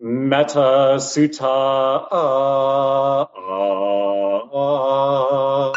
Metta Sutta. Uh, uh, uh.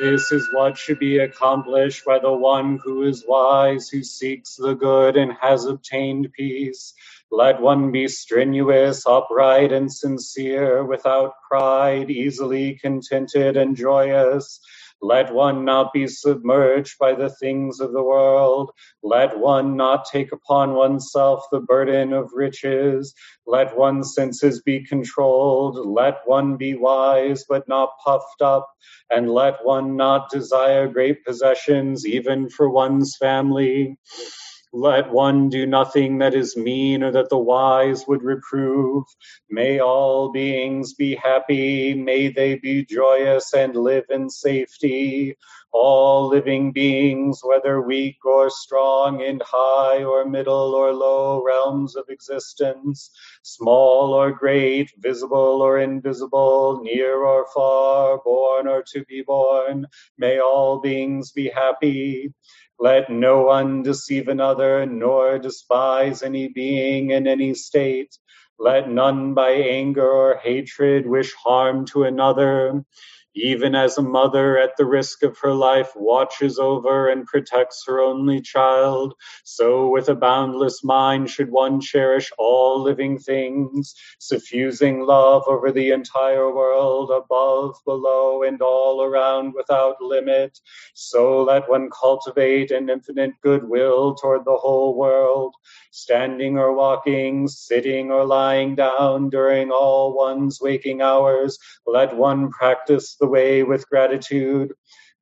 This is what should be accomplished by the one who is wise, who seeks the good and has obtained peace. Let one be strenuous, upright, and sincere, without pride, easily contented and joyous let one not be submerged by the things of the world. Let one not take upon oneself the burden of riches. Let one's senses be controlled. Let one be wise, but not puffed up. And let one not desire great possessions, even for one's family. Let one do nothing that is mean or that the wise would reprove. May all beings be happy. May they be joyous and live in safety. All living beings, whether weak or strong, in high or middle or low realms of existence, small or great, visible or invisible, near or far, born or to be born, may all beings be happy. Let no one deceive another, nor despise any being in any state. Let none by anger or hatred wish harm to another even as a mother at the risk of her life watches over and protects her only child, so with a boundless mind should one cherish all living things, suffusing love over the entire world, above, below, and all around without limit. So let one cultivate an infinite goodwill toward the whole world, standing or walking, sitting or lying down during all one's waking hours. Let one practice the way with gratitude,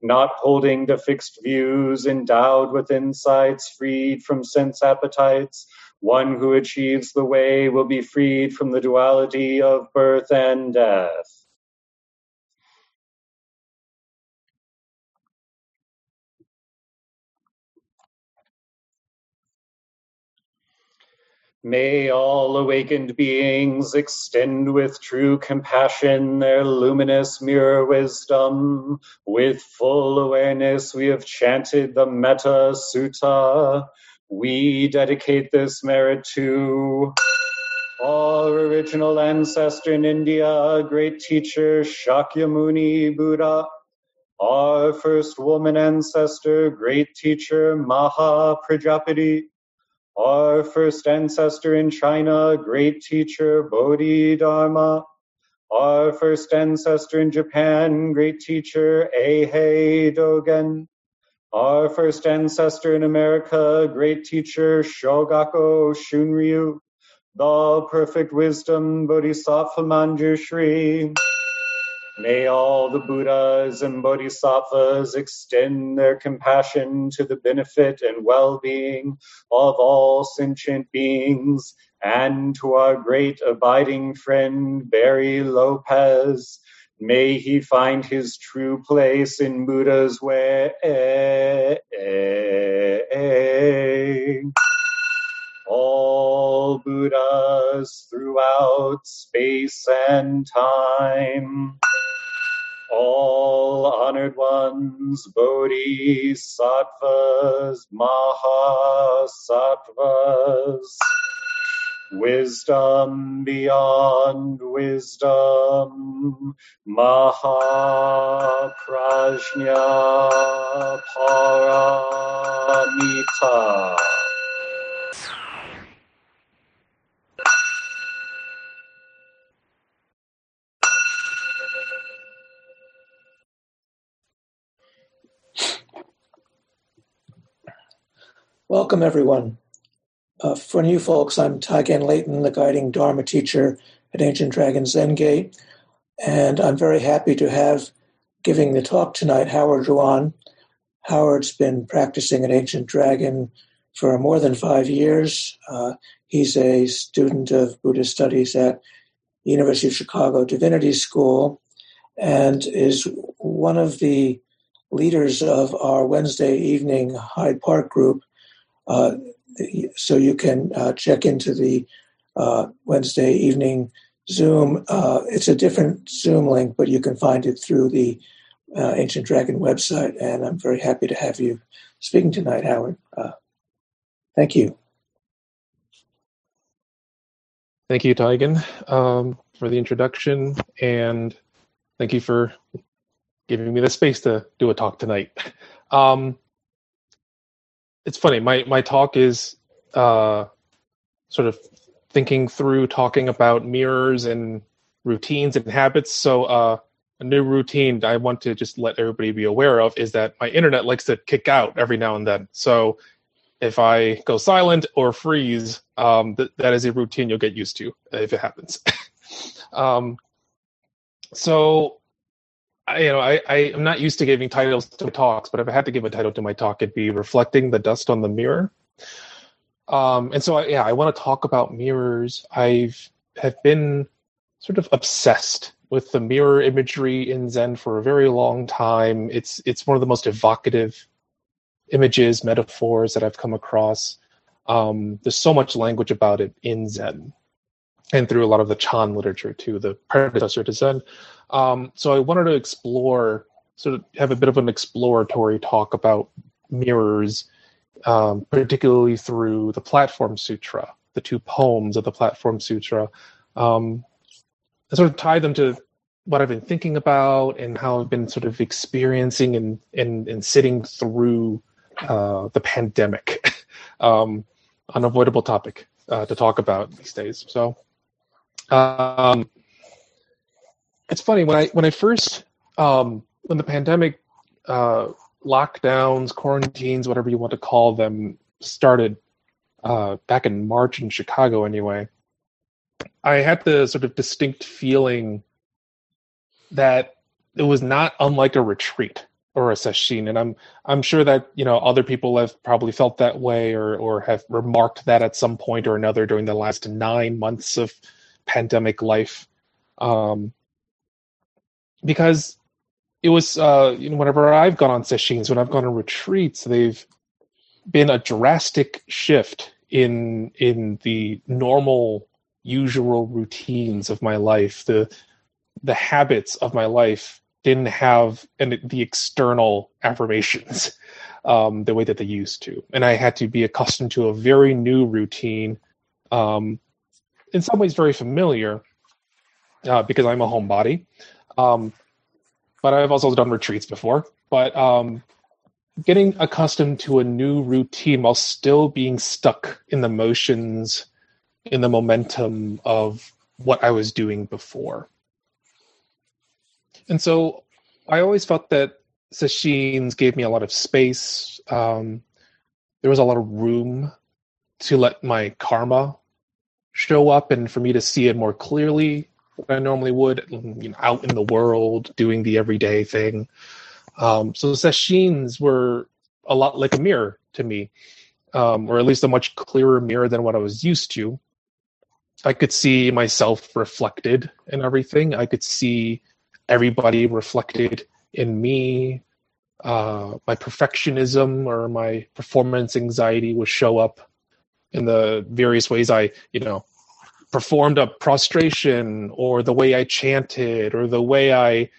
not holding to fixed views, endowed with insights, freed from sense appetites. One who achieves the way will be freed from the duality of birth and death. May all awakened beings extend with true compassion their luminous mirror wisdom. With full awareness, we have chanted the Metta Sutta. We dedicate this merit to our original ancestor in India, great teacher Shakyamuni Buddha. Our first woman ancestor, great teacher Maha Prajapati our first ancestor in China, great teacher Bodhidharma. Our first ancestor in Japan, great teacher Eihei Dogen. Our first ancestor in America, great teacher Shogaku Shunryu. The perfect wisdom Bodhisattva Manjushri. May all the Buddhas and Bodhisattvas extend their compassion to the benefit and well being of all sentient beings and to our great abiding friend Barry Lopez. May he find his true place in Buddha's way all Buddhas throughout space and time, all honored ones, bodhisattvas, mahasattvas, wisdom beyond wisdom, mahaprajna paramita. Welcome, everyone. Uh, for new folks, I'm Taigen Leighton, the guiding Dharma teacher at Ancient Dragon Zen Gate, and I'm very happy to have giving the talk tonight Howard Ruan. Howard's been practicing at Ancient Dragon for more than five years. Uh, he's a student of Buddhist studies at the University of Chicago Divinity School and is one of the leaders of our Wednesday evening Hyde Park group. Uh, so you can uh, check into the uh, Wednesday evening Zoom. It's a different Zoom link, but you can find it through the Ancient Dragon website. And I'm very happy to have you speaking tonight, Howard. Thank you. Thank you, Taigen, um, for the introduction, and thank you for giving me the space to do a talk tonight. Um, it's funny. My my talk is uh, sort of thinking through talking about mirrors and routines and habits. So uh, a new routine I want to just let everybody be aware of is that my internet likes to kick out every now and then. So if I go silent or freeze, um, th- that is a routine you'll get used to if it happens. um, so I, you know, I, I am not used to giving titles to talks, but if I had to give a title to my talk, it'd be reflecting the dust on the mirror. Um, and so, I, yeah, I want to talk about mirrors. I've have been sort of obsessed with the mirror imagery in Zen for a very long time. It's it's one of the most evocative images, metaphors that I've come across. Um, there's so much language about it in Zen, and through a lot of the Chan literature too, the predecessor to Zen. Um, so I wanted to explore, sort of have a bit of an exploratory talk about mirrors, um, particularly through the Platform Sutra, the two poems of the Platform Sutra, um, and sort of tie them to what I've been thinking about and how I've been sort of experiencing and and, and sitting through uh, the pandemic, um, unavoidable topic uh, to talk about these days. So. Um, it's funny when I when I first um, when the pandemic uh, lockdowns, quarantines, whatever you want to call them, started uh, back in March in Chicago. Anyway, I had the sort of distinct feeling that it was not unlike a retreat or a sesshin, and I'm I'm sure that you know other people have probably felt that way or or have remarked that at some point or another during the last nine months of pandemic life. Um, because it was uh, you know whenever I've gone on sesshins, when I've gone on retreats, they've been a drastic shift in in the normal usual routines of my life the the habits of my life didn't have and the external affirmations um, the way that they used to and i had to be accustomed to a very new routine um, in some ways very familiar uh, because i'm a homebody um, but I've also done retreats before. But um, getting accustomed to a new routine while still being stuck in the motions, in the momentum of what I was doing before. And so I always felt that sesshins gave me a lot of space. Um, there was a lot of room to let my karma show up and for me to see it more clearly than I normally would, you know, out in the world doing the everyday thing. Um, so sesshins were a lot like a mirror to me, um, or at least a much clearer mirror than what I was used to. I could see myself reflected in everything. I could see everybody reflected in me. Uh, my perfectionism or my performance anxiety would show up in the various ways I, you know, performed a prostration or the way I chanted or the way I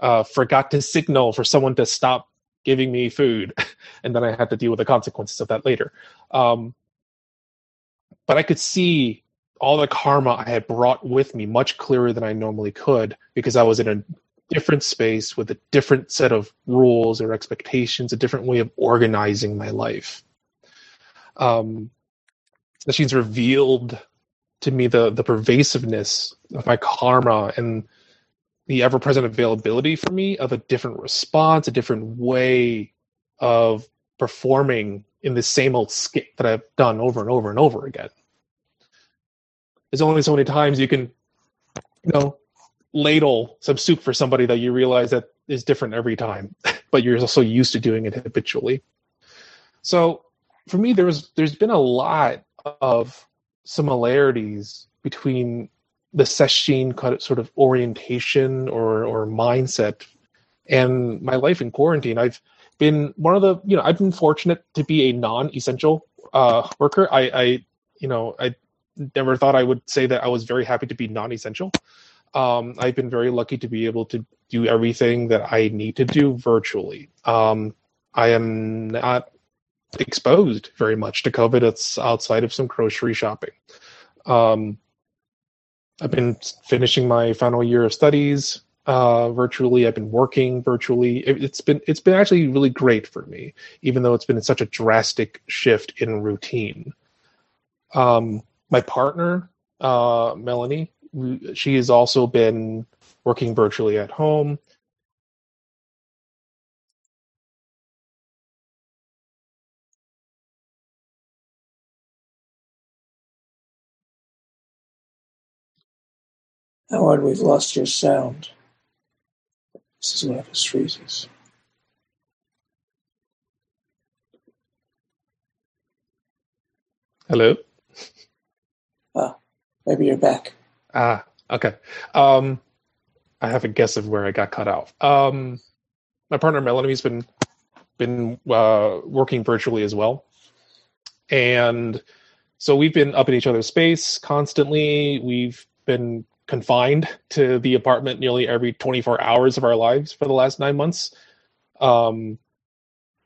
uh, forgot to signal for someone to stop giving me food. and then I had to deal with the consequences of that later. Um, but I could see all the karma I had brought with me much clearer than I normally could because I was in a different space with a different set of rules or expectations, a different way of organizing my life. Um, she's revealed to me the the pervasiveness of my karma and the ever present availability for me of a different response, a different way of performing in the same old skit that I've done over and over and over again. There's only so many times you can, you know, ladle some soup for somebody that you realize that is different every time, but you're also used to doing it habitually. So for me, there was there's been a lot of similarities between the sesshin sort of orientation or or mindset and my life in quarantine. I've been one of the you know I've been fortunate to be a non-essential uh, worker. I, I you know I never thought I would say that I was very happy to be non-essential. Um, I've been very lucky to be able to do everything that I need to do virtually. Um, I am not exposed very much to COVID. It's outside of some grocery shopping. Um, I've been finishing my final year of studies uh, virtually. I've been working virtually. It, has been it's been actually really great for me, even though it's been such a drastic shift in routine. Um, my partner, uh, Melanie, she has also been working virtually at home. Howard, we've lost your sound. This is one of his freezes. Hello? Ah, maybe you're back. Ah, okay. Um, I have a guess of where I got cut off. Um, my partner Melanie's been been uh, working virtually as well, and so we've been up in each other's space constantly. We've been confined to the apartment nearly every 24 hours of our lives for the last nine months. Um,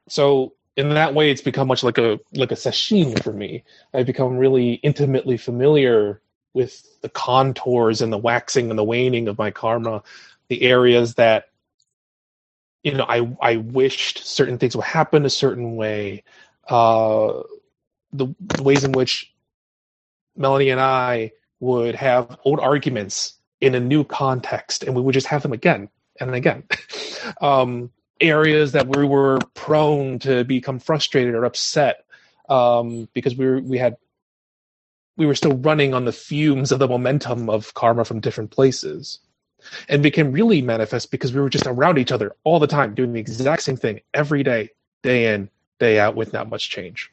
so in that way, it's become much like a like a sesshin for me. I've become really intimately familiar with the contours and the waxing and the waning of my karma, the areas that you know I I wished certain things would happen a certain way, uh, the, the ways in which Melanie and I would have old arguments in a new context and we would just have them again and again. um, areas that we were prone to become frustrated or upset um, because we were, we had we were still running on the fumes of the momentum of karma from different places and became really manifest because we were just around each other all the time doing the exact same thing every day day in day out with not much change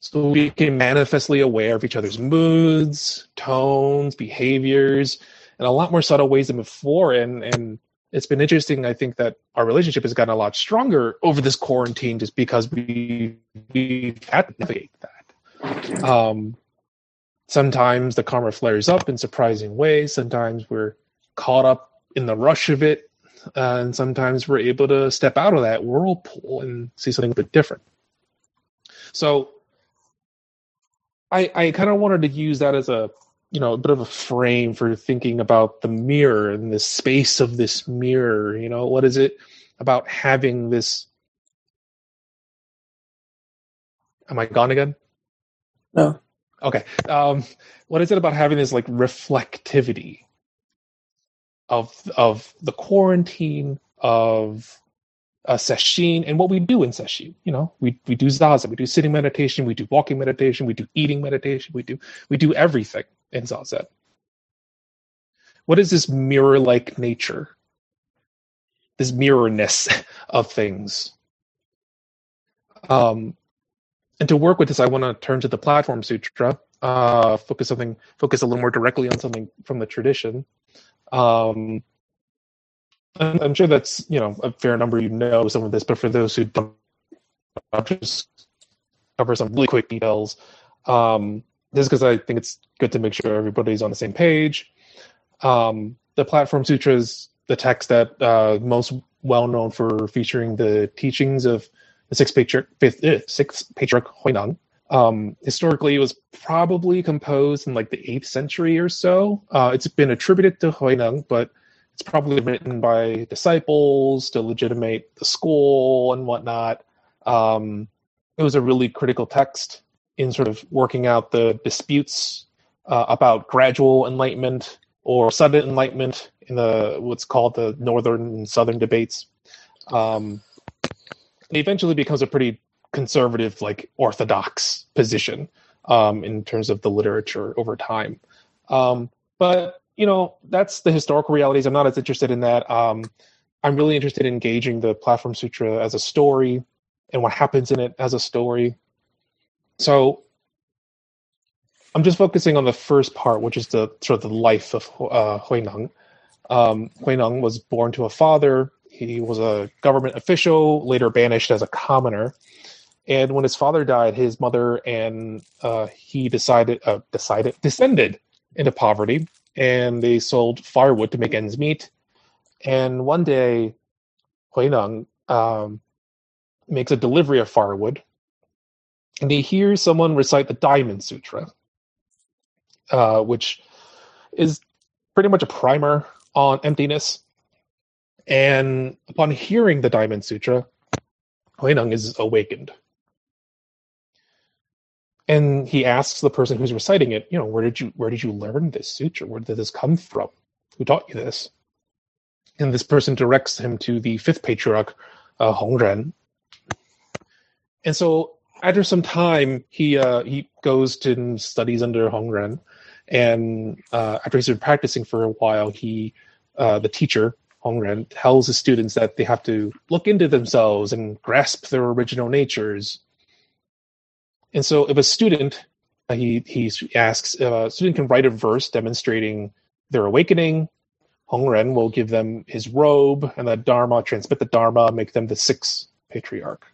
so we became manifestly aware of each other's moods, tones, behaviors, and a lot more subtle ways than before. And and it's been interesting. I think that our relationship has gotten a lot stronger over this quarantine, just because we we've had to navigate that. Um, sometimes the karma flares up in surprising ways. Sometimes we're caught up in the rush of it, uh, and sometimes we're able to step out of that whirlpool and see something a bit different. So I, I kind of wanted to use that as a you know a bit of a frame for thinking about the mirror and the space of this mirror you know? What is it about having this am i gone again? No. Okay. Um what is it about having this like reflectivity of of the quarantine of uh, sesshin and what we do in sesshin. You know, we we do zazen, we do sitting meditation, we do walking meditation, we do eating meditation, we do we do everything in zazen. What is this mirror-like nature? This mirrorness of things. Um, and to work with this, I want to turn to the Platform Sutra. Uh, focus something, focus a little more directly on something from the tradition. Um, I'm sure that's you know a fair number you know some of this, but for those who don't, I'll just cover some really quick details. Um, This is because I think it's good to make sure everybody's on the same page. Um, the Platform Sutra is the text that uh, most well known for featuring the teachings of the sixth patriarch, fifth, uh, sixth patriarch Huineng. Um, historically, it was probably composed in like the eighth century or so. Uh, it's been attributed to Huineng, but it's probably written by disciples to legitimate the school and whatnot. Um, it was a really critical text in sort of working out the disputes uh, about gradual enlightenment or sudden enlightenment in the what's called the northern and southern debates. Um, it eventually becomes a pretty conservative, like orthodox position um, in terms of the literature over time. Um, but you know, that's the historical realities. I'm not as interested in that. Um, I'm really interested in engaging the Platform Sutra as a story and what happens in it as a story. So I'm just focusing on the first part, which is the sort of the life of uh, Huineng. Um, Huineng was born to a father. He was a government official, later banished as a commoner. And when his father died, his mother and uh, he decided uh, decided descended into poverty, and they sold firewood to make ends meet. And one day, Huineng um, makes a delivery of firewood, and he hears someone recite the Diamond Sutra, uh, which is pretty much a primer on emptiness. And upon hearing the Diamond Sutra, Huineng is awakened. And he asks the person who's reciting it, you know, where did you where did you learn this sutra? Where did this come from? Who taught you this? And this person directs him to the fifth patriarch, uh, Hongren. And so after some time, he uh, he goes to studies under Hongren, and uh, after he's been practicing for a while, he uh, the teacher Hongren tells his students that they have to look into themselves and grasp their original natures. And so, if a student uh, he he asks a student can write a verse demonstrating their awakening, Hongren will give them his robe and the Dharma, transmit the Dharma, make them the sixth patriarch.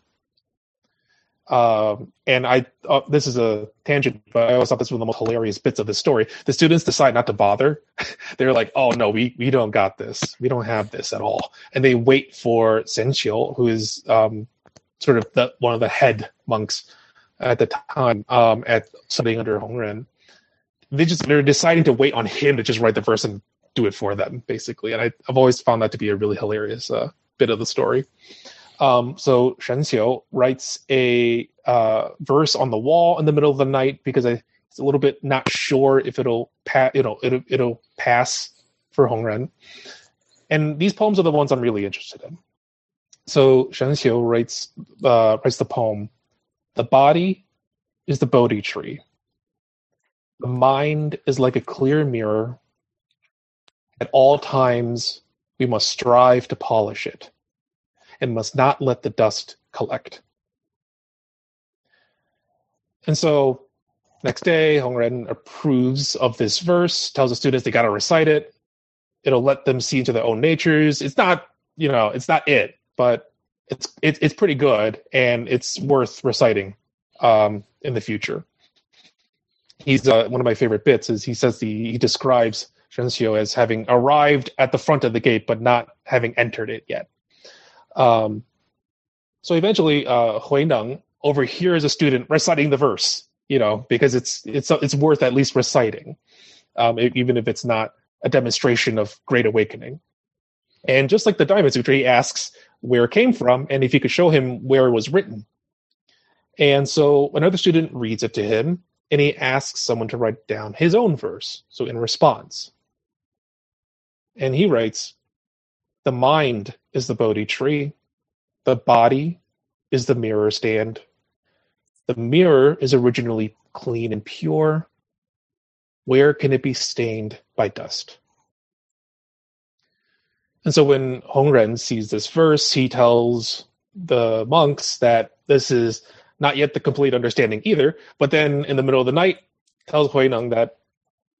Um, and I, uh, this is a tangent, but I always thought this was one of the most hilarious bits of the story. The students decide not to bother. They're like, "Oh no, we we don't got this. We don't have this at all." And they wait for Shen Xiu, who is um, sort of the one of the head monks at the time um, at studying under Hongren. They just they're deciding to wait on him to just write the verse and do it for them, basically. And I, have always found that to be a really hilarious uh, bit of the story. Um, so Shen Xiu writes a uh, verse on the wall in the middle of the night because I, he's a little bit not sure if it'll pass. You know, it'll, it'll pass for Hongren. And these poems are the ones I'm really interested in. So Shen Xiu writes uh, writes the poem. The body is the Bodhi tree. The mind is like a clear mirror. At all times, we must strive to polish it and must not let the dust collect. And so next day, Hongren approves of this verse, tells the students they got to recite it. It'll let them see into their own natures. It's not, you know, it's not it, but it's it, it's pretty good and it's worth reciting um, in the future. He's uh, one of my favorite bits is he says the he describes Shenxiu as having arrived at the front of the gate but not having entered it yet. Um, so eventually, uh, Huineng overhears a student reciting the verse, you know, because it's it's it's worth at least reciting, um, even if it's not a demonstration of great awakening. And just like the Diamond Sutra, he asks where it came from and if he could show him where it was written. And so another student reads it to him, and he asks someone to write down his own verse. So in response, and he writes, the mind is the Bodhi tree. The body is the mirror stand. The mirror is originally clean and pure. Where can it be stained by dust? And so when Hongren sees this verse, he tells the monks that this is not yet the complete understanding either. But then in the middle of the night, tells Huineng that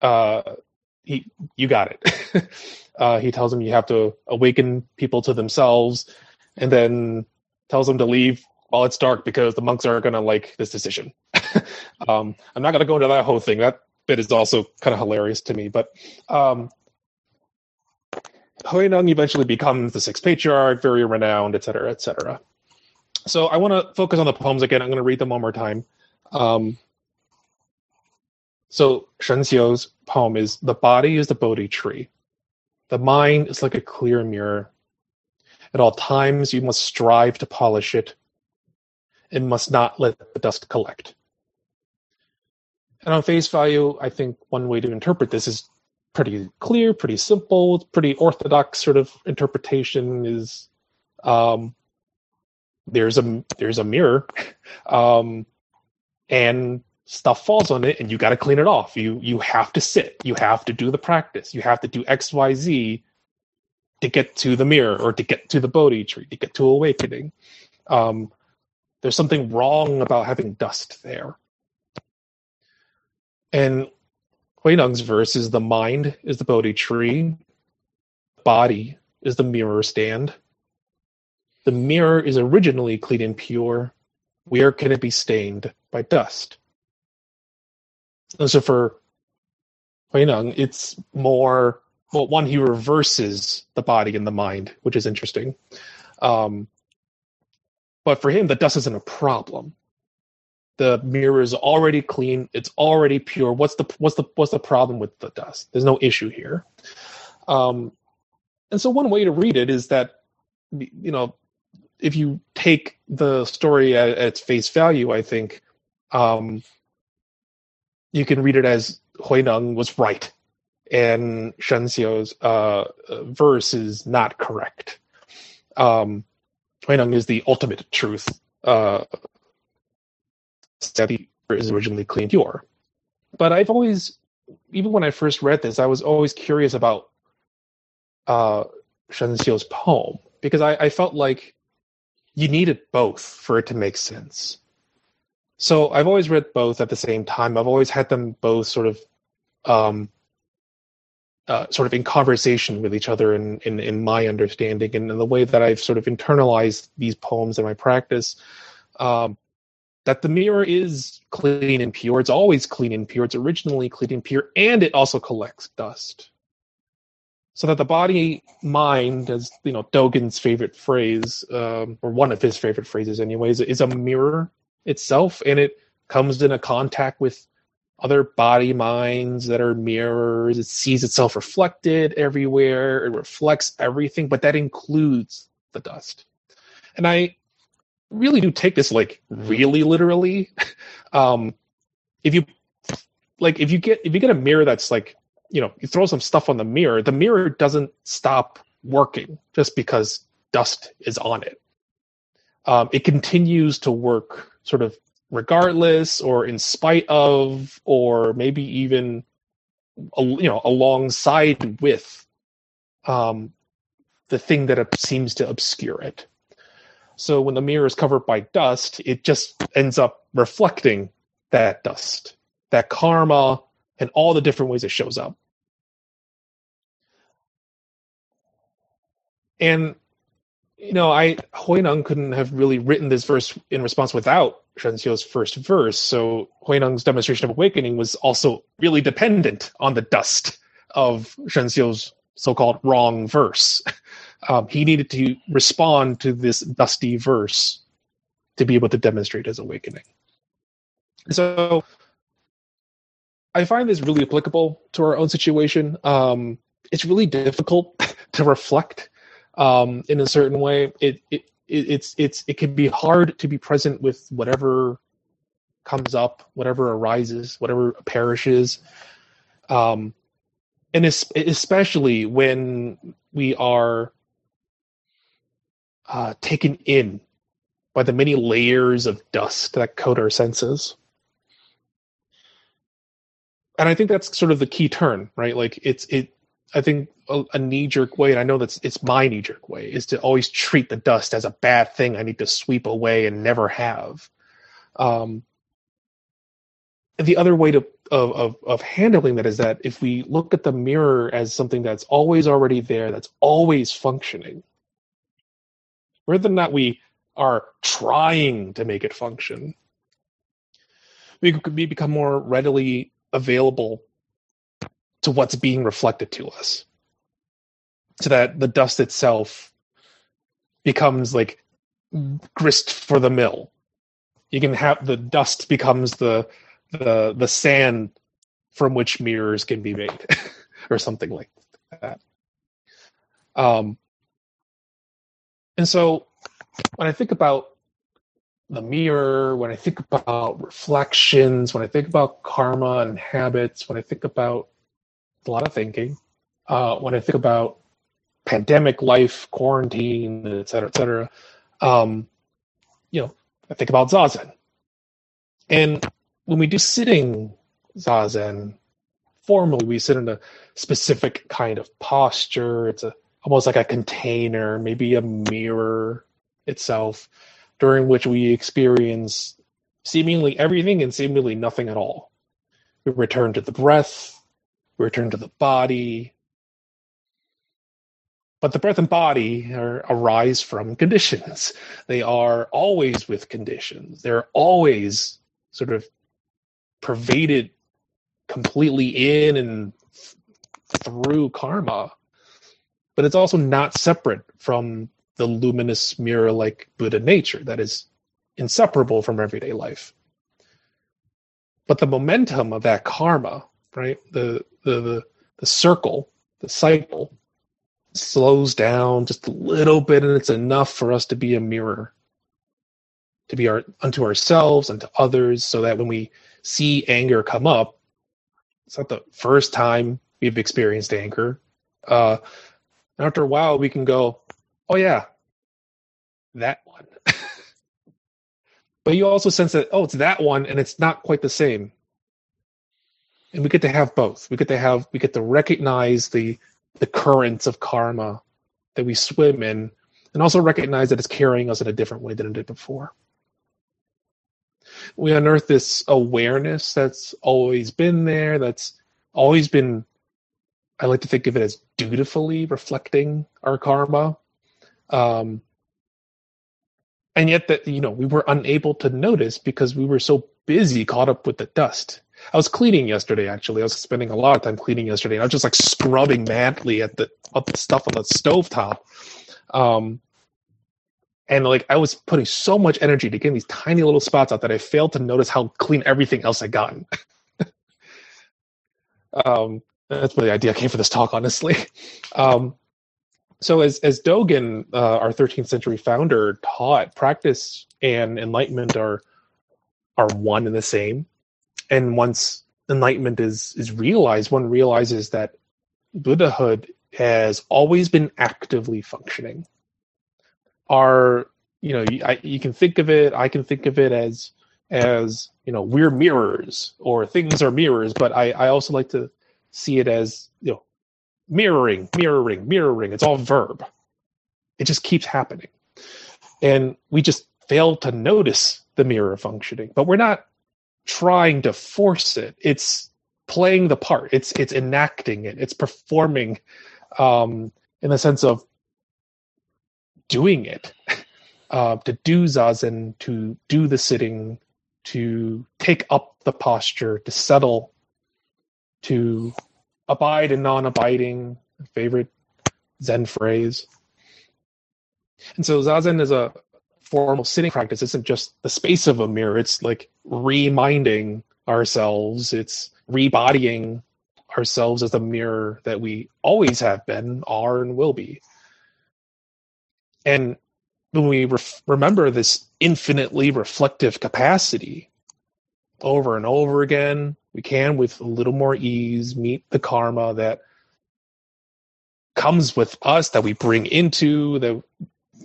uh, he you got it. Uh, he tells them you have to awaken people to themselves, and then tells them to leave while it's dark because the monks aren't going to like this decision. um, I'm not going to go into that whole thing. That bit is also kind of hilarious to me. But um, Huineng eventually becomes the sixth patriarch, very renowned, et cetera, et cetera. So I want to focus on the poems again. I'm going to read them one more time. Um, so Shen Xiu's poem is The body is the Bodhi tree. The mind is like a clear mirror. At all times, you must strive to polish it and must not let the dust collect. And on face value, I think one way to interpret this is pretty clear, pretty simple, pretty orthodox sort of interpretation is um, there's a there's a mirror um, and stuff falls on it and you got to clean it off. You you have to sit, you have to do the practice, you have to do XYZ to get to the mirror or to get to the Bodhi tree, to get to awakening. Um, there's something wrong about having dust there. And Huineng's verse is the mind is the Bodhi tree, body is the mirror stand. The mirror is originally clean and pure. Where can it be stained by dust? And so for Huineng, it's more well, one he reverses the body and the mind, which is interesting. Um, but for him, the dust isn't a problem. The mirror is already clean. It's already pure. What's the what's the what's the problem with the dust? There's no issue here. Um, and so one way to read it is that you know if you take the story at, at its face value, I think um, you can read it as Huineng was right and Shen Xiu's uh, verse is not correct. Um, Huineng is the ultimate truth. Uh, that is originally clean pure. But I've always, even when I first read this, I was always curious about uh, Shen Xiu's poem because I, I felt like you needed both for it to make sense. So I've always read both at the same time. I've always had them both sort of um, uh, sort of in conversation with each other in, in, in my understanding and in the way that I've sort of internalized these poems in my practice. Um, that the mirror is clean and pure. It's always clean and pure. It's originally clean and pure, and it also collects dust. So that the body mind, as you know, Dogen's favorite phrase, um, or one of his favorite phrases, anyways, is a mirror itself, and it comes into contact with other body minds that are mirrors. It sees itself reflected everywhere. It reflects everything, but that includes the dust. And I really do take this like really literally. um, if you like, if you get if you get a mirror that's like, you know, you throw some stuff on the mirror, the mirror doesn't stop working just because dust is on it. Um, it continues to work sort of regardless or in spite of or maybe even you know alongside with um, the thing that seems to obscure it so when the mirror is covered by dust it just ends up reflecting that dust that karma and all the different ways it shows up and you know, I Huineng couldn't have really written this verse in response without Shen Xiu's first verse. So Huineng's demonstration of awakening was also really dependent on the dust of Shen Xiu's so-called wrong verse. Um, he needed to respond to this dusty verse to be able to demonstrate his awakening. So I find this really applicable to our own situation. Um, it's really difficult to reflect um, in a certain way. It, it, it it's it's it can be hard to be present with whatever comes up, whatever arises, whatever perishes, um, and especially when we are uh, taken in by the many layers of dust that coat our senses. And I think that's sort of the key turn, right? Like it's it I think a, a knee jerk way, and I know that's it's my knee jerk way, is to always treat the dust as a bad thing I need to sweep away and never have. Um, the other way to of, of of handling that is that if we look at the mirror as something that's always already there, that's always functioning, whether than not we are trying to make it function. We we become more readily available to what's being reflected to us. So that the dust itself becomes like grist for the mill. You can have the dust becomes the the the sand from which mirrors can be made, or something like that. Um, and so when I think about the mirror, when I think about reflections, when I think about karma and habits, when I think about a lot of thinking, uh, when I think about pandemic life, quarantine, et cetera, et cetera, um, you know, I think about zazen. And when we do sitting zazen, formally we sit in a specific kind of posture. It's a almost like a container, maybe a mirror itself, during which we experience seemingly everything and seemingly nothing at all. We return to the breath, we return to the body. But the breath and body are, arise from conditions. They are always with conditions. They're always sort of pervaded completely in and through karma. But it's also not separate from the luminous mirror like Buddha nature that is inseparable from everyday life. But the momentum of that karma, right? The the the, the circle, the cycle, slows down just a little bit, and it's enough for us to be a mirror, to be our unto ourselves and to others, so that when we see anger come up, it's not the first time we've experienced anger. Uh, after a while, we can go, "Oh yeah, that one." but you also sense that, oh, it's that one, and it's not quite the same. And we get to have both. We get to have, we get to recognize the the currents of karma that we swim in, and also recognize that it's carrying us in a different way than it did before. We unearth this awareness that's always been there, that's always been, I like to think of it as dutifully reflecting our karma. Um, and yet that you know we were unable to notice because we were so busy caught up with the dust I was cleaning yesterday. Actually, I was spending a lot of time cleaning yesterday. And I was just like scrubbing madly at the, at the stuff on the stove top. Um, and like I was putting so much energy to get these tiny little spots out that I failed to notice how clean everything else had gotten. um, that's where the idea came for this talk, honestly. Um, so as as Dogen, uh, our 13th century founder, taught, practice and enlightenment are are one and the same and once enlightenment is is realized, one realizes that Buddhahood has always been actively functioning. Our, you know, I, you can think of it. I can think of it as as you know we're mirrors or things are mirrors, but I I also like to see it as you know mirroring, mirroring, mirroring. It's all verb. It just keeps happening, and we just fail to notice the mirror functioning. But we're not trying to force it. It's playing the part. It's it's enacting it. It's performing um, in the sense of doing it. Uh, to do zazen, to do the sitting, to take up the posture, to settle, to abide and non-abiding. Favorite Zen phrase. And so zazen is a formal sitting practice isn't just the space of a mirror it's like reminding ourselves it's rebodying ourselves as the mirror that we always have been are and will be and when we ref- remember this infinitely reflective capacity over and over again we can with a little more ease meet the karma that comes with us that we bring into that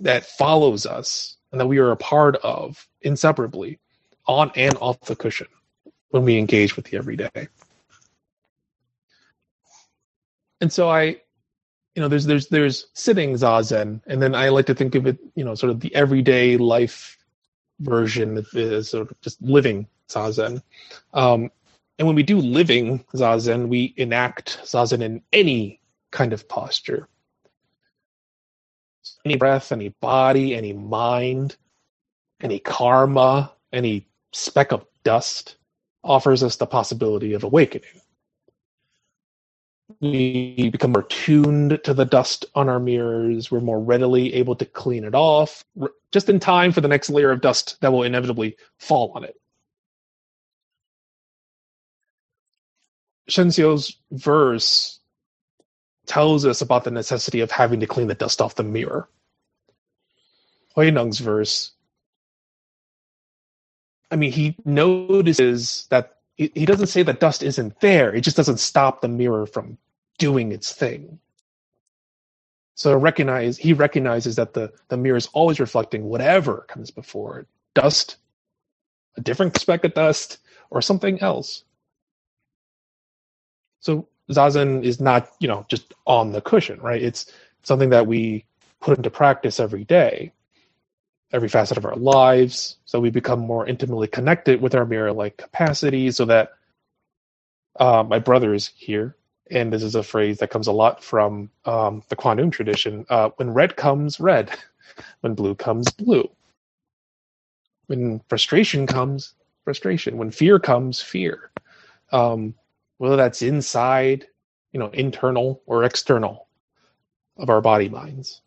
that follows us and that we are a part of inseparably on and off the cushion when we engage with the everyday. And so I, you know, there's there's there's sitting zazen, and then I like to think of it, you know, sort of the everyday life version is sort of just living zazen. Um, and when we do living zazen, we enact zazen in any kind of posture any breath, any body, any mind, any karma, any speck of dust offers us the possibility of awakening. We become more tuned to the dust on our mirrors. We're more readily able to clean it off just in time for the next layer of dust that will inevitably fall on it. Shen Xiu's verse tells us about the necessity of having to clean the dust off the mirror. Huineng's verse, I mean, he notices that he, he doesn't say that dust isn't there. It just doesn't stop the mirror from doing its thing. So recognize he recognizes that the, the mirror is always reflecting whatever comes before it. Dust, a different speck of dust, or something else. So zazen is not, you know, just on the cushion, right? It's something that we put into practice every day, every facet of our lives. So we become more intimately connected with our mirror-like capacity so that uh, my brother is here and this is a phrase that comes a lot from um, the quantum tradition. Uh, when red comes, red. When blue comes, blue. When frustration comes, frustration. When fear comes, fear. Um, whether that's inside, you know, internal or external of our body minds.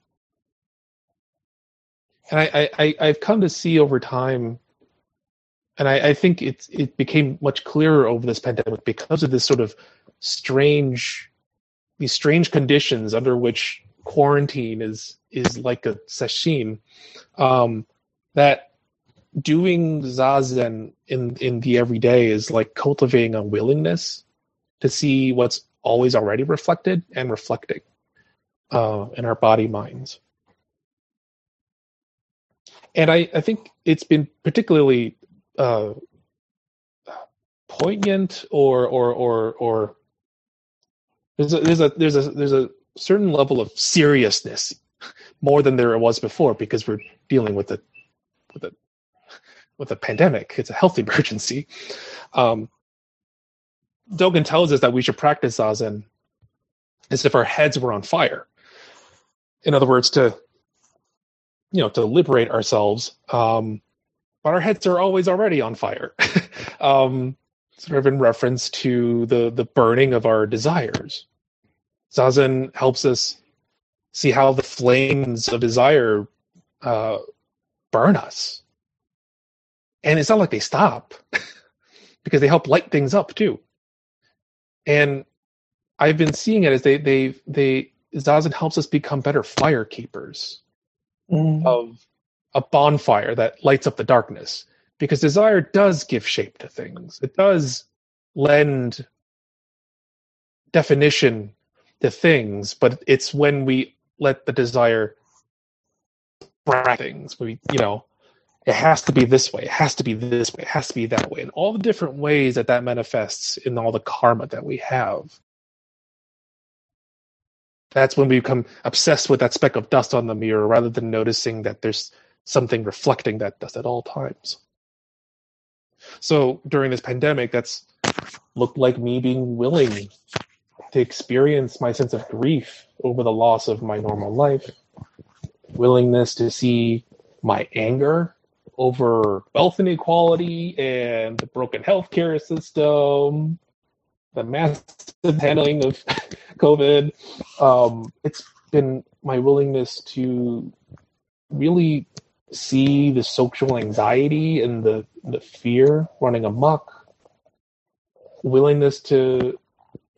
And I, I, I've come to see over time, and I, I think it's it became much clearer over this pandemic because of this sort of strange these strange conditions under which quarantine is is like a sesshin um, that doing zazen in in the everyday is like cultivating a willingness to see what's always already reflected and reflecting uh, in our body minds and I, I think it's been particularly uh, poignant or or or or there's a there's a there's a there's a certain level of seriousness more than there was before because we're dealing with a with a with a pandemic. It's a health emergency. Um, tells us that we should practice zazen as if our heads were on fire. In other words, to you know to liberate ourselves, um, but our heads are always already on fire. um, sort of in reference to the the burning of our desires. Zazen helps us see how the flames of desire uh, burn us, and it's not like they stop because they help light things up too. And I've been seeing it as they they they Zazen helps us become better fire keepers mm. of a bonfire that lights up the darkness because desire does give shape to things. It does lend definition to things, but it's when we let the desire things. We, you know, it has to be this way. It has to be this way. It has to be that way, and all the different ways that that manifests in all the karma that we have. That's when we become obsessed with that speck of dust on the mirror, rather than noticing that there's something reflecting that dust at all times. So during this pandemic, that's looked like me being willing to experience my sense of grief over the loss of my normal life, willingness to see my anger over wealth inequality and the broken healthcare system, the massive handling of COVID. Um, it's been my willingness to really see the social anxiety and the, the fear running amok, willingness to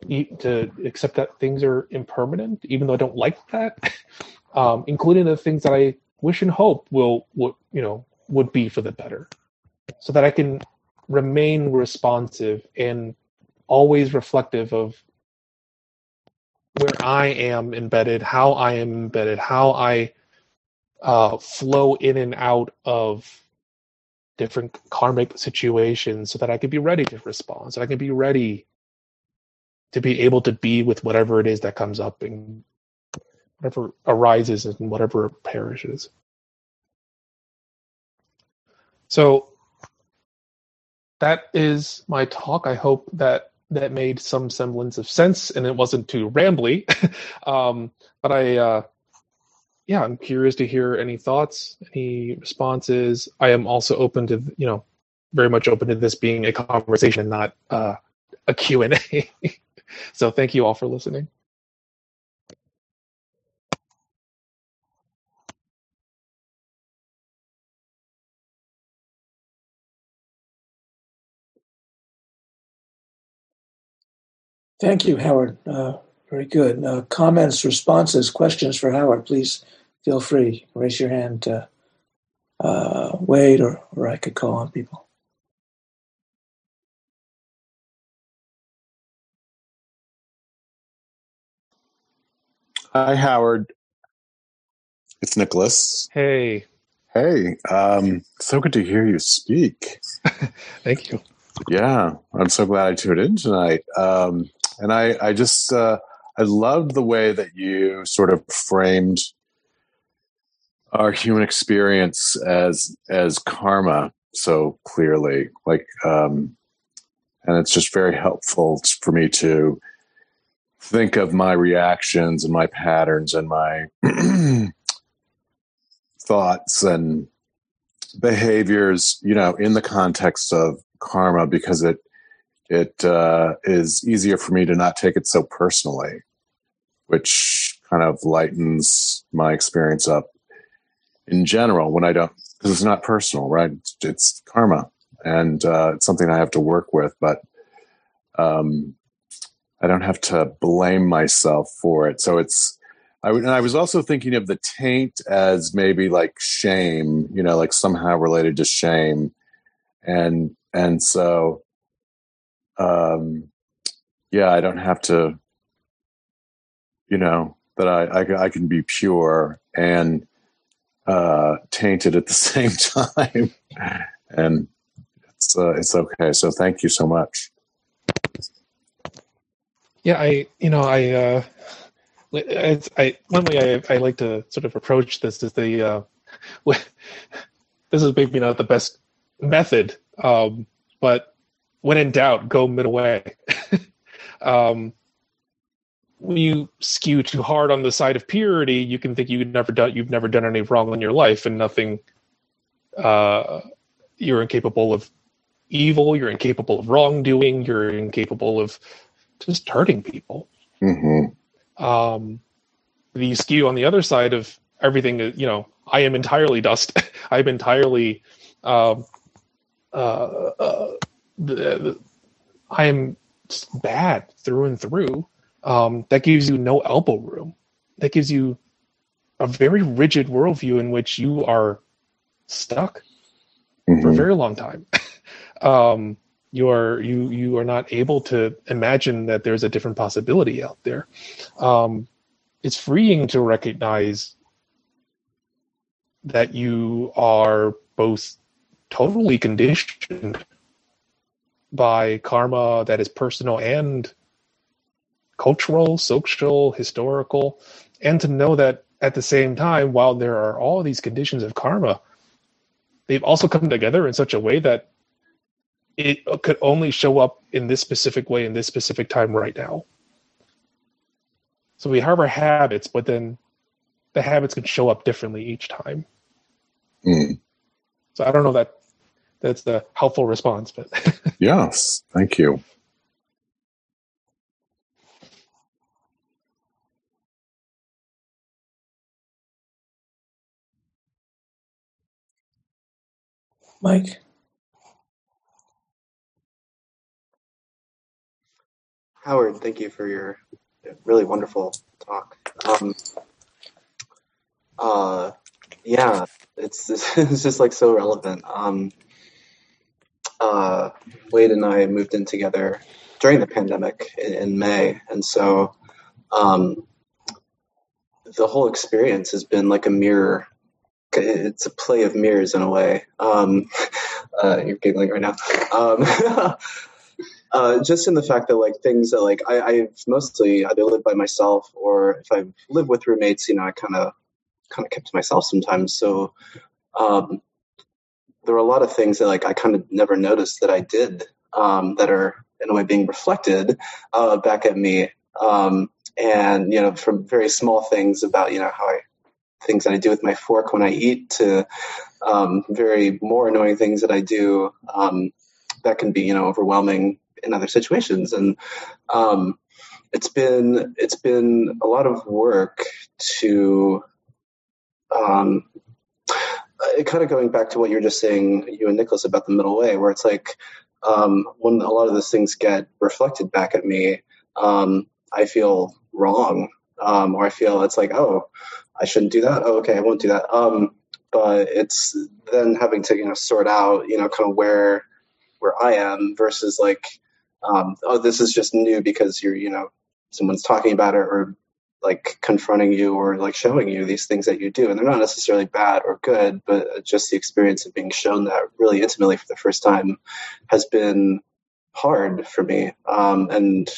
eat to accept that things are impermanent, even though I don't like that, um, including the things that I wish and hope will, will you know would be for the better, so that I can remain responsive and always reflective of where I am embedded, how I am embedded, how I uh, flow in and out of different karmic situations so that I can be ready to respond, so I can be ready to be able to be with whatever it is that comes up and whatever arises and whatever perishes. So that is my talk. I hope that that made some semblance of sense and it wasn't too rambly. um, but I uh, yeah, I'm curious to hear any thoughts, any responses. I am also open to, you know, very much open to this being a conversation not uh, a Q&A. so thank you all for listening. Thank you, Howard. Uh, very good. Uh, comments, responses, questions for Howard, please feel free. Raise your hand to uh, Wade, or, or I could call on people. Hi, Howard. It's Nicholas. Hey. Hey, um, so good to hear you speak. Thank you. Yeah, I'm so glad I tuned in tonight. Um, and I, I just, uh, I loved the way that you sort of framed our human experience as as karma so clearly. Like, um, and it's just very helpful for me to think of my reactions and my patterns and my thoughts and behaviors, you know, in the context of karma because it it uh, is easier for me to not take it so personally, which kind of lightens my experience up in general when I don't because it's not personal, right? It's, karma, and uh, it's something I have to work with, but um, I don't have to blame myself for it. So it's I and I was also thinking of the taint as maybe like shame, you know, like somehow related to shame, and and so um, yeah, I don't have to, you know, that I I, I can be pure and uh, tainted at the same time, and it's uh, it's okay. So thank you so much yeah, I you know I uh, I, I one way I, I like to sort of approach this is the uh, this is maybe not the best method, um, but when in doubt, go middle way. um, when you skew too hard on the side of purity, you can think you've never done you've never done any wrong in your life and nothing. Uh, you're incapable of evil. You're incapable of wrongdoing. You're incapable of just hurting people. Mm-hmm. Um, the skew on the other side of everything, you know, I am entirely dust. I'm entirely, um, uh, uh, the, the, I am bad through and through. Um, that gives you no elbow room. That gives you a very rigid worldview in which you are stuck mm-hmm. for a mm-hmm. very long time. um, you are you you are not able to imagine that there's a different possibility out there um, it's freeing to recognize that you are both totally conditioned by karma that is personal and cultural social historical and to know that at the same time while there are all these conditions of karma they've also come together in such a way that it could only show up in this specific way in this specific time right now. So we have our habits, but then the habits can show up differently each time. Mm. So I don't know that that's the helpful response, but yes, thank you. Mike. Howard, thank you for your really wonderful talk. Um, uh, yeah, it's, it's just like so relevant. Um, uh, Wade and I moved in together during the pandemic in, in May, and so um, the whole experience has been like a mirror. It's a play of mirrors in a way. Um, uh, you're giggling right now. Um, Uh, just in the fact that like things that like I, I've mostly either lived by myself or if I've lived with roommates, you know, I kind of kind of kept to myself sometimes. So um, there are a lot of things that like I kind of never noticed that I did um, that are in a way being reflected uh, back at me. Um, and you know, from very small things about you know how I things that I do with my fork when I eat to um, very more annoying things that I do um, that can be you know overwhelming in other situations and um, it's been it's been a lot of work to um, kind of going back to what you were just saying you and Nicholas about the middle way where it's like um, when a lot of those things get reflected back at me um, I feel wrong. Um, or I feel it's like oh I shouldn't do that. Oh okay I won't do that. Um, but it's then having to you know sort out you know kind of where where I am versus like um, oh this is just new because you're you know someone's talking about it or like confronting you or like showing you these things that you do. And they're not necessarily bad or good but just the experience of being shown that really intimately for the first time has been hard for me. Um, and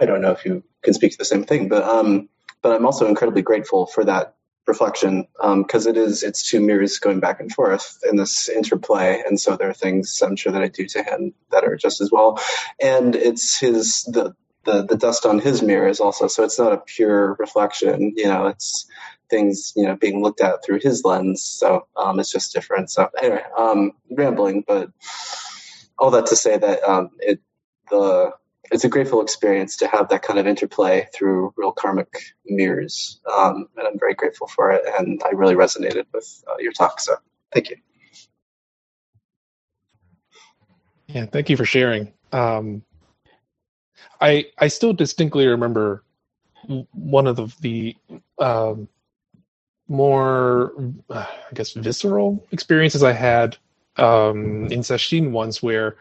i don't know if you can speak to the same thing but um, but i'm also incredibly grateful for that reflection because um, it is it's two mirrors going back and forth in this interplay. And so there are things i'm sure that i do to him that are just as well. And it's his the the the dust on his mirror is also. So it's not a pure reflection you know it's things you know being looked at through his lens. So um, it's just different. So anyway um rambling but all that to say that um it the it's a grateful experience to have that kind of interplay through real karmic mirrors. Um, and i'm very grateful for it and i really resonated with uh, your talk. So thank you. Yeah thank you for sharing. Um, I I still distinctly remember one of the the um, more uh, I guess visceral experiences I had um, in Sesshin once where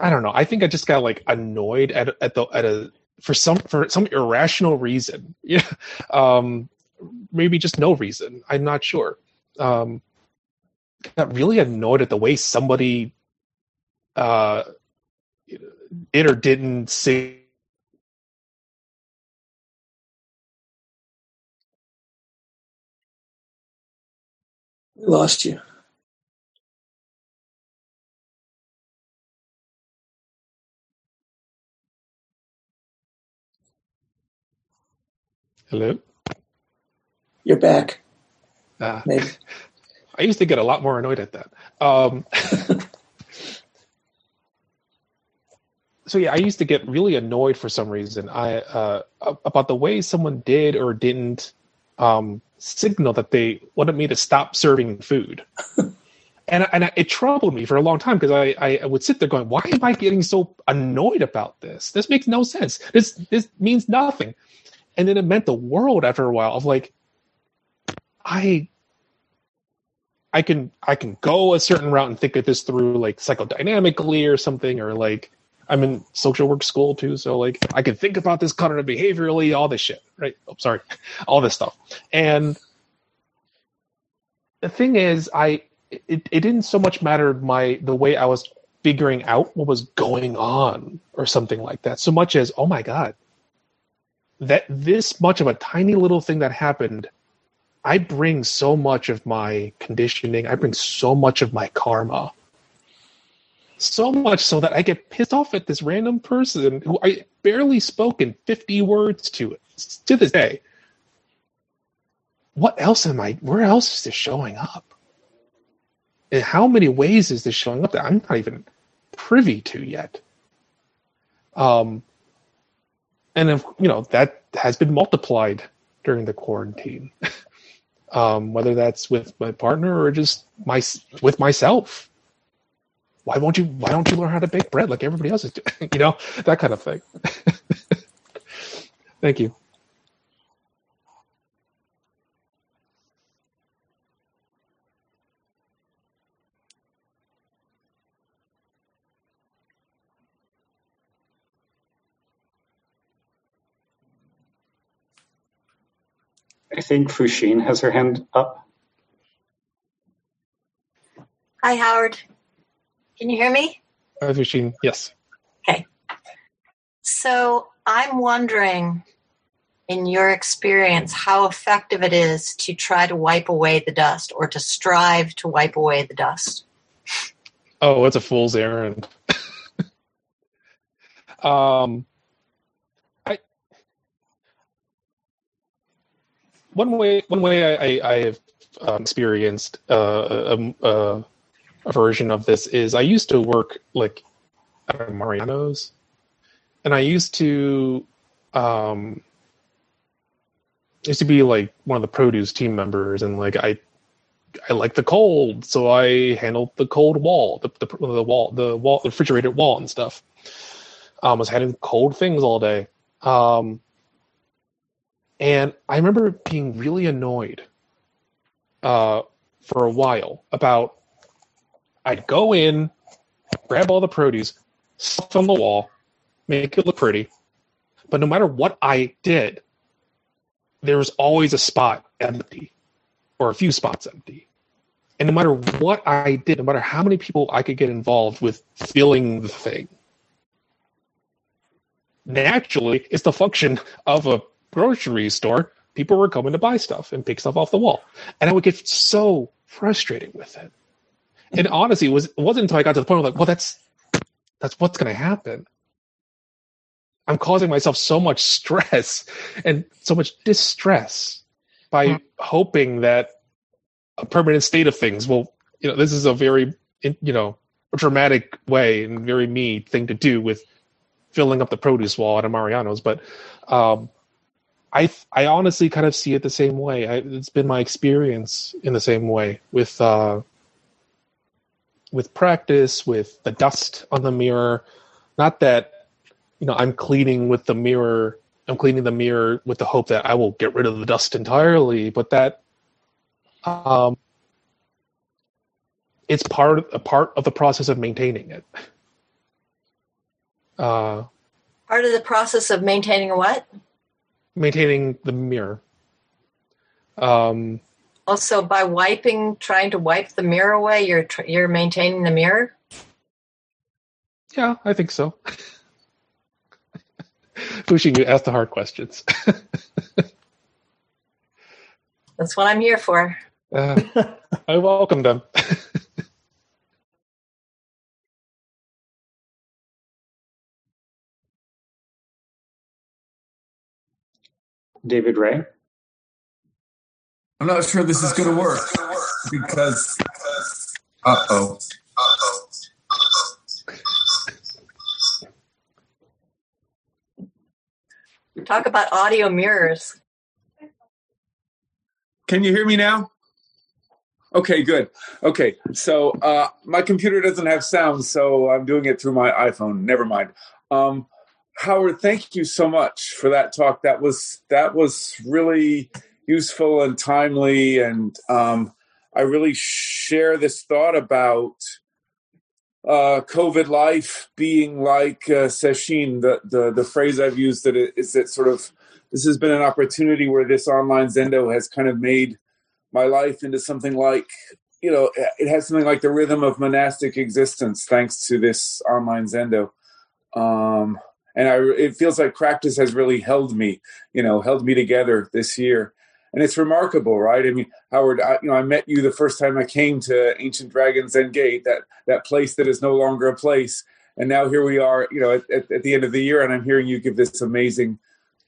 I don't know I think I just got like annoyed at at the at a for some for some irrational reason. Yeah um, maybe just no reason. I'm not sure. Um, got really annoyed at the way somebody uh, did or didn't see We lost you. Hello? You're back. Uh, Maybe. I used to get a lot more annoyed at that. Um, so yeah, I used to get really annoyed for some reason. I uh, about the way someone did or didn't um, signal that they wanted me to stop serving food. and and it troubled me for a long time because I, I would sit there going, why am I getting so annoyed about this? This makes no sense. This this means nothing. And then it meant the world after a while of like, I I can I can go a certain route and think of this through like psychodynamically or something or like I'm in social work school too, so like I can think about this cognitive behaviorally, all this shit, right? Oh, sorry, all this stuff. And the thing is, I it, it didn't so much matter my the way I was figuring out what was going on or something like that, so much as oh my god, that this much of a tiny little thing that happened, I bring so much of my conditioning, I bring so much of my karma so much so that I get pissed off at this random person who I barely spoken 50 words to to this day. What else am I? Where else is this showing up? In how many ways is this showing up that I'm not even privy to yet? Um, and if, you know that has been multiplied during the quarantine. um, whether that's with my partner or just my with myself why won't you why don't you learn how to bake bread like everybody else is doing you know that kind of thing thank you I think Fushine has her hand up. Hi, Howard. Can you hear me? Hi, Fushine. Yes. Okay. So I'm wondering, in your experience, how effective it is to try to wipe away the dust or to strive to wipe away the dust. Oh, it's a fool's errand. um, I one way one way I, I, I have um, experienced uh, a, a, version of this is I used to work like at Mariano's, and I used to um, used to be like one of the produce team members, and like I I like the cold, so I handled the cold wall, the the, the wall, the wall, the refrigerated wall and stuff. Um, was handling cold things all day. Um, and I remember being really annoyed uh, for a while about I'd go in, grab all the produce, stuff on the wall, make it look pretty, but no matter what I did, there was always a spot empty or a few spots empty. And no matter what I did, no matter how many people I could get involved with filling the thing, naturally, it's the function of a grocery store. People were coming to buy stuff and pick stuff off the wall. And I would get so frustrated with it. And honestly, it, was, it wasn't until I got to the point where like, well, that's that's what's going to happen. I'm causing myself so much stress and so much distress by mm-hmm. hoping that a permanent state of things will, you know, this is a very, you know, dramatic way and very me thing to do with filling up the produce wall at a Mariano's. But um, I, I honestly kind of see it the same way. I, it's been my experience in the same way with, uh, with practice, with the dust on the mirror. Not that you know, I'm cleaning with the mirror. I'm cleaning the mirror with the hope that I will get rid of the dust entirely, but that um, it's part of, a part of the process of maintaining it. Uh, part of the process of maintaining what? Maintaining the mirror. Um, also, by wiping, trying to wipe the mirror away, you're you're maintaining the mirror. Yeah, I think so. pushing you ask the hard questions. That's what I'm here for. Uh, I welcome them. David Ray. I'm not sure this is going to work because. Uh oh. Uh oh. Talk about audio mirrors. Can you hear me now? Okay, good. Okay, so uh, my computer doesn't have sound, so I'm doing it through my iPhone. Never mind. Um, Howard, thank you so much for that talk. That was that was really useful and timely, and um, I really share this thought about uh, COVID life being like uh, Sesshin, the, the, the phrase I've used that is that sort of this has been an opportunity where this online Zendo has kind of made my life into something like, you know, it has something like the rhythm of monastic existence thanks to this online Zendo. Um, and I, it feels like practice has really held me, you know, held me together this year and it's remarkable, right? I mean, Howard, I, you know, I met you the first time I came to Ancient Dragons Zen Gate, that that place that is no longer a place, and now here we are, you know, at, at, at the end of the year, and I'm hearing you give this amazing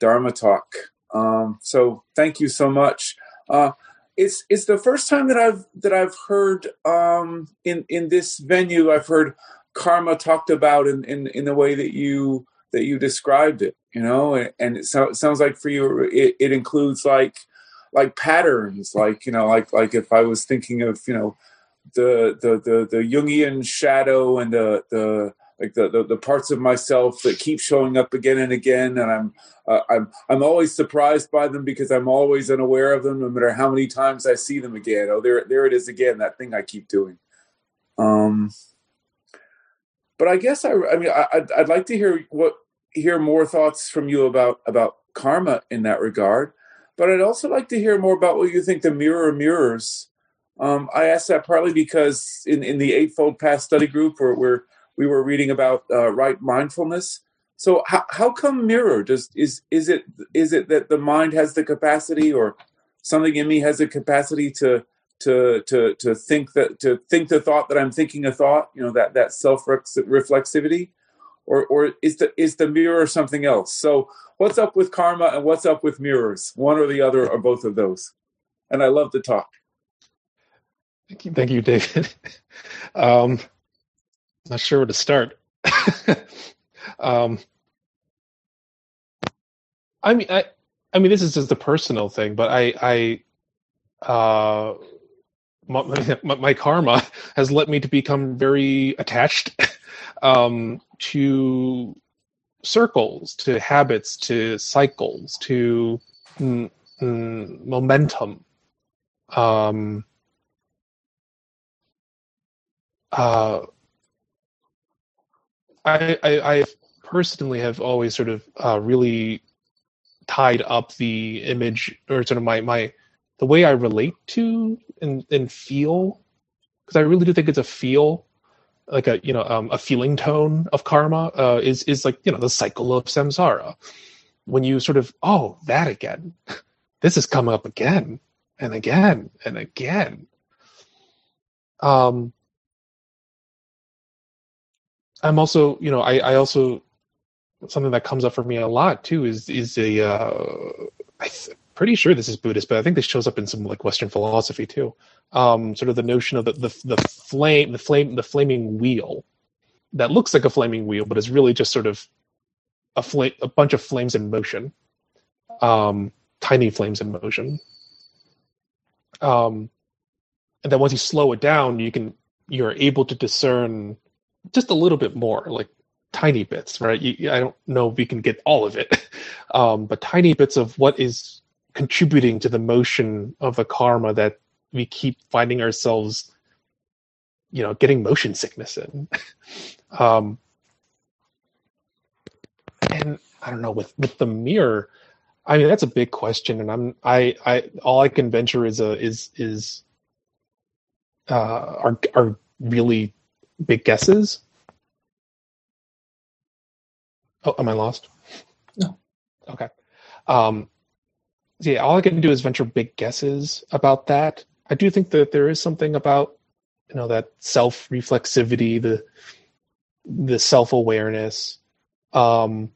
Dharma talk. Um, so thank you so much. Uh, it's it's the first time that I've that I've heard um, in in this venue. I've heard karma talked about in in, in the way that you that you described it. You know, and, it, so, sounds like for you it, it includes like like patterns, like you know, like like if I was thinking of you know the the the, the Jungian shadow and the the like the, the, the parts of myself that keep showing up again and again, and I'm uh, I'm I'm always surprised by them because I'm always unaware of them, no matter how many times I see them again. Oh, there there it is again, that thing I keep doing. Um, but I guess I I mean I, I'd, I'd like to hear what hear more thoughts from you about about karma in that regard. But I'd also like to hear more about what you think the mirror mirrors. Um, I asked that partly because in, in the Eightfold Path study group where, where we were reading about uh, right mindfulness. So how, how come mirror? Does is is it is it that the mind has the capacity or something in me has the capacity to to to to think that to think the thought that I'm thinking a thought, you know, that that self reflexivity, or or is the is the mirror something else? So what's up with karma and what's up with mirrors? One or the other or both of those? And I love to talk. Thank you, thank you, David. um, not sure where to start. um, I mean, I, I mean, this is just a personal thing, but I, I, uh, my, my, my karma has led me to become very attached um, to circles, to habits, to cycles, to mm, mm, momentum. Um, uh, I, I, I personally have always sort of uh, really tied up the image or sort of my my the way I relate to and and feel because I really do think it's a feel like a you know um, a feeling tone of karma uh, is is like you know the cycle of samsara. When you sort of oh that again. This is coming up again and again and again. Um I'm also, you know, I, I also something that comes up for me a lot too is is a uh, I'm pretty sure this is Buddhist, but I think this shows up in some like Western philosophy too. Um, sort of the notion of the, the the flame, the flame, the flaming wheel that looks like a flaming wheel, but is really just sort of a flame, a bunch of flames in motion, um, tiny flames in motion. Um, and then once you slow it down, you can you're able to discern just a little bit more, like tiny bits, right? You, I don't know if we can get all of it, um, but tiny bits of what is contributing to the motion of the karma that we keep finding ourselves, you know, getting motion sickness in. um, and I don't know with with the mirror. I mean, that's a big question, and I'm I I all I can venture is a is is uh, are are really big guesses. Oh, am I lost? No. Okay. Um, yeah, all I can do is venture big guesses about that. I do think that there is something about you know that self reflexivity, the the self awareness, um,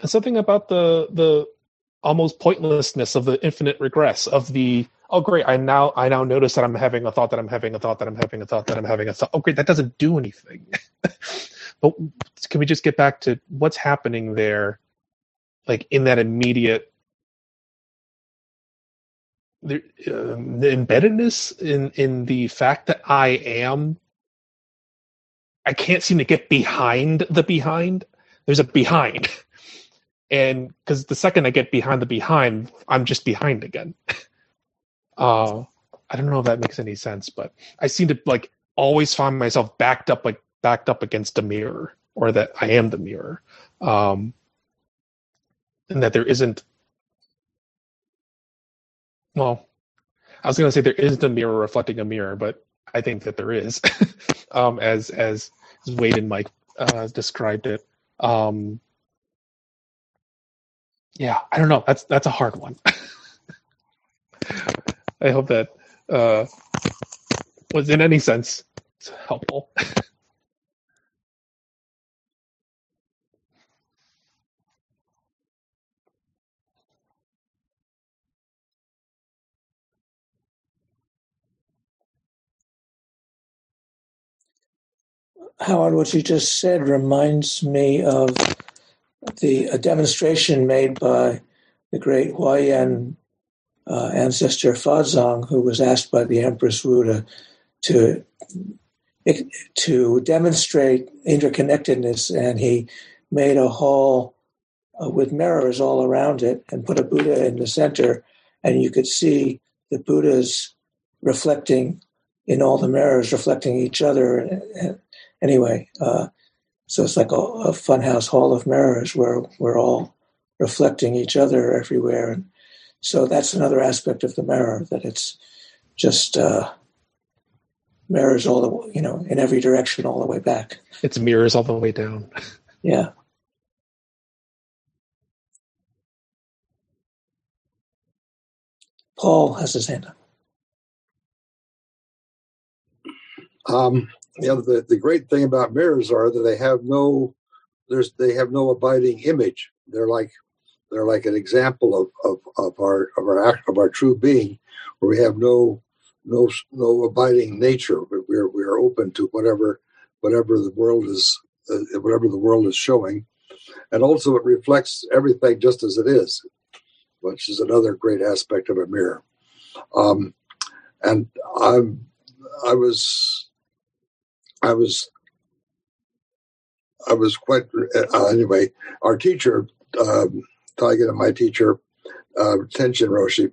and something about the the almost pointlessness of the infinite regress of the oh great i now i now notice that i'm having a thought that i'm having a thought that i'm having a thought that i'm having a thought oh great that doesn't do anything but can we just get back to what's happening there like in that immediate the, um, the embeddedness in in the fact that i am i can't seem to get behind the behind there's a behind and because the second i get behind the behind i'm just behind again Uh, I don't know if that makes any sense, but I seem to like always find myself backed up, like backed up against a mirror, or that I am the mirror, um, and that there isn't. Well, I was going to say there isn't a mirror reflecting a mirror, but I think that there is, um, as as Wade and Mike uh, described it. Um, yeah, I don't know. That's that's a hard one. I hope that uh, was in any sense helpful. Howard, what you just said reminds me of the a demonstration made by the great Huayan uh, ancestor Fazang, who was asked by the Empress Wu to, to, to demonstrate interconnectedness, and he made a hall uh, with mirrors all around it and put a Buddha in the center, and you could see the Buddhas reflecting in all the mirrors, reflecting each other. Anyway, uh, so it's like a, a funhouse hall of mirrors where we're all reflecting each other everywhere. And so that's another aspect of the mirror that it's just uh, mirrors all the you know in every direction all the way back. It's mirrors all the way down. Yeah. Paul has his hand up. Um, you know, the, the great thing about mirrors are that they have no there's they have no abiding image. They're like they're like an example of, of, of our of our of our true being, where we have no no no abiding nature. We're we're open to whatever whatever the world is uh, whatever the world is showing, and also it reflects everything just as it is, which is another great aspect of a mirror. Um, and I'm I was I was I was quite uh, anyway. Our teacher, um, Taigen, and my teacher, uh, Tenshin Roshi,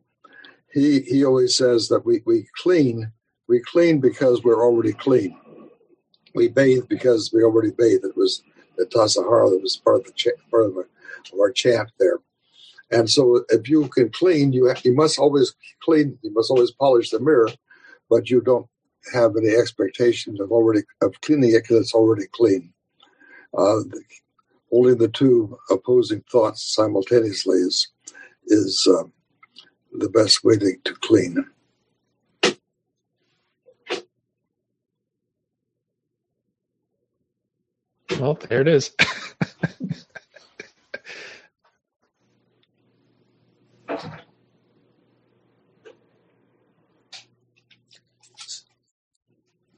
he he always says that we we clean we clean because we're already clean. We bathe because we already bathe. It was the Tassajara that was part of the cha- part of, of our chant there. And so, if you can clean, you you must always clean. You must always polish the mirror, but you don't have any expectations of already of cleaning it because it's already clean. Uh, holding the two opposing thoughts simultaneously is is uh, the best way to, to clean. Well, there it is.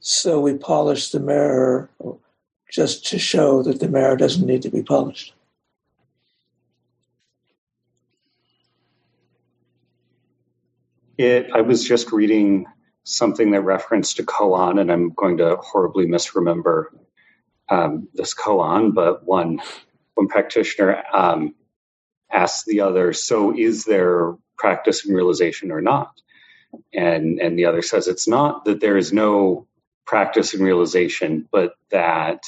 so we polish the mirror just to show that the mirror doesn't need to be polished. It. I was just reading something that referenced a koan, and I'm going to horribly misremember um, this koan, but one one practitioner um, asked the other, "So is there practice and realization or not?" And and the other says, "It's not that there is no practice and realization, but that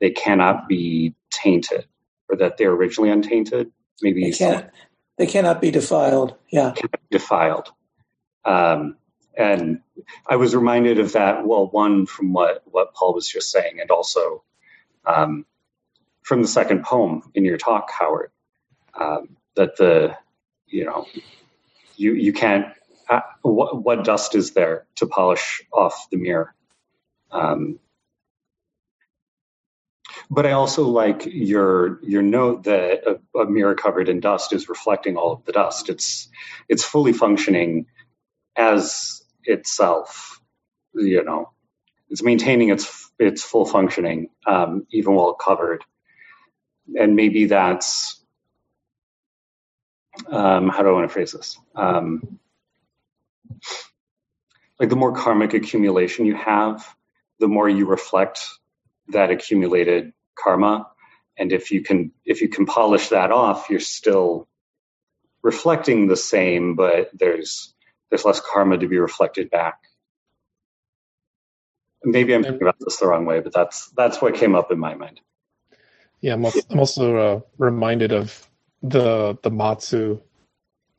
they cannot be tainted, or that they're originally untainted. Maybe they can't. They cannot be defiled. Yeah, defiled." Um, and I was reminded of that. Well, one from what what Paul was just saying, and also um, from the second poem in your talk, Howard, um, that the you know you you can't. Uh, what, what, dust is there to polish off the mirror? Um, but I also like your your note that a, a, mirror covered in dust is reflecting all of the dust. It's it's fully functioning as itself. You know, it's maintaining its its full functioning um, even while covered, and maybe that's um, how do I want to phrase this? Um, like the more karmic accumulation you have, the more you reflect that accumulated karma, and if you can if you can polish that off, you're still reflecting the same, but there's there's less karma to be reflected back. Maybe I'm thinking about this the wrong way, but that's that's what came up in my mind. Yeah, I'm also, I'm also uh, reminded of the the Matsu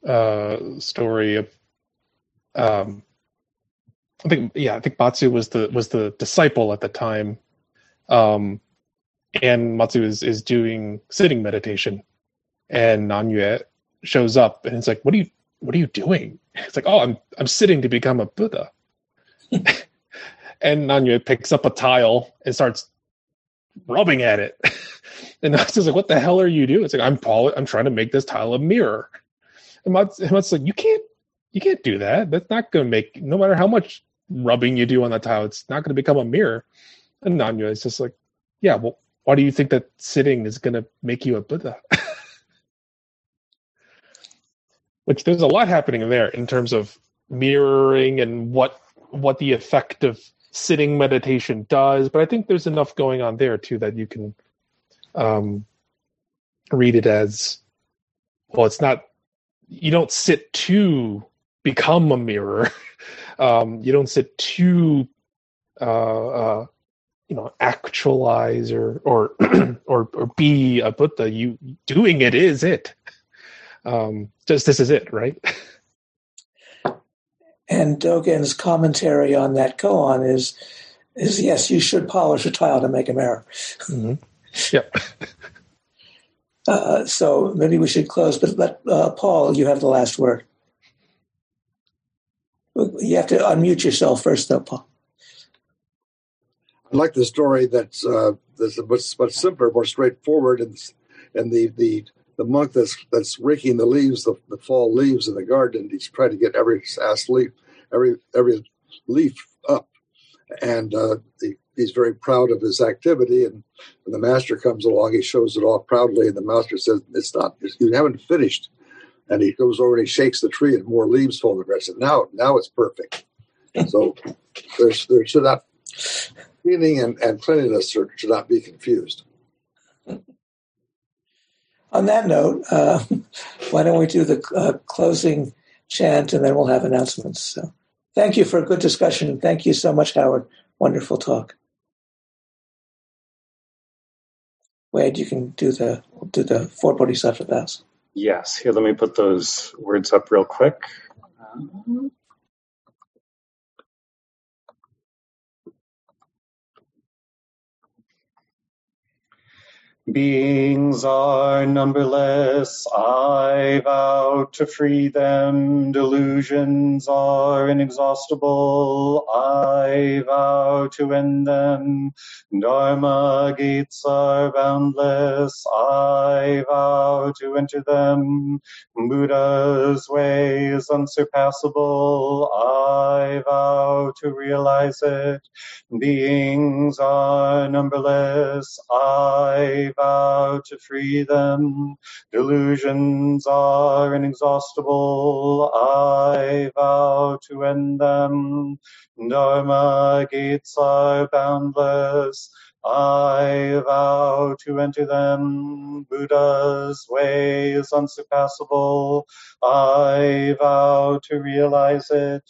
uh, story of. Um, I think yeah, I think Matsu was the was the disciple at the time, um, and Matsu is is doing sitting meditation, and Nanyue shows up and it's like, "What are you What are you doing?" It's like, "Oh, I'm I'm sitting to become a Buddha." and Nanyue picks up a tile and starts rubbing at it. and was like, "What the hell are you doing?" It's like, "I'm Paul. I'm trying to make this tile a mirror." And Matsu Matsu's like, "You can't, you can't do that. That's not going to make. No matter how much rubbing you do on the tile, it's not going to become a mirror." And Nanyue is just like, "Yeah, well, why do you think that sitting is going to make you a Buddha?" Which there's a lot happening there in terms of mirroring and what what the effect of sitting meditation does, but I think there's enough going on there too that you can um, read it as well. It's not you don't sit to become a mirror. um, you don't sit to uh, uh, you know actualize or or or or be a Buddha. You doing it is it. Um, just this is it, right? And Dogen's commentary on that koan is, is yes, you should polish a tile to make a mirror. Mm-hmm. Yep. uh, so maybe we should close, but let uh, Paul, you have the last word. You have to unmute yourself first, though, Paul. I like the story that's uh, that's much much simpler, more straightforward, and and the the the monk that's that's raking the leaves, the, the fall leaves in the garden. He's trying to get every ass leaf, every every leaf up, and uh, he's very proud of his activity. And when the master comes along, he shows it off proudly, and the master says, "It's not. You haven't finished." And he goes over and he shakes the tree, and more leaves fall on the grass. And now, now it's perfect. So there's there should not cleaning and, and cleanliness should not be confused. On that note, uh, why don't we do the uh, closing chant and then we'll have announcements. So, thank you for a good discussion. Thank you so much, Howard. Wonderful talk. Wade, you can do the do the four bodhisattvas. Yes. Here, let me put those words up real quick. Uh-huh. Beings are numberless, I vow to free them. Delusions are inexhaustible, I vow to end them. Dharma gates are boundless, I vow to enter them. Buddha's way is unsurpassable, I vow to realize it. Beings are numberless, I vow to free them. Delusions are inexhaustible. I vow to end them. Dharma gates are boundless. I vow to enter them. Buddha's way is unsurpassable. I vow to realize it.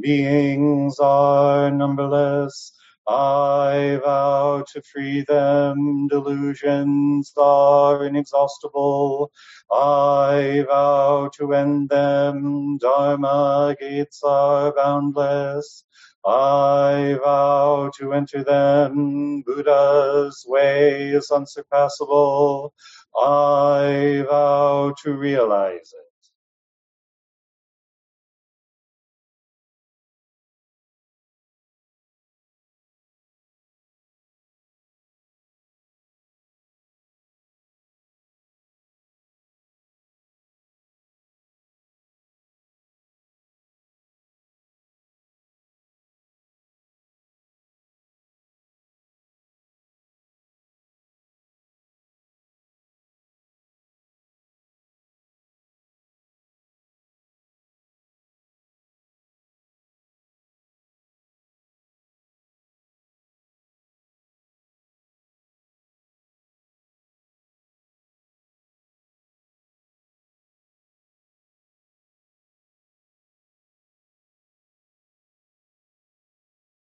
Beings are numberless. I vow to free them. Delusions are inexhaustible. I vow to end them. Dharma gates are boundless. I vow to enter them. Buddha's way is unsurpassable. I vow to realize it.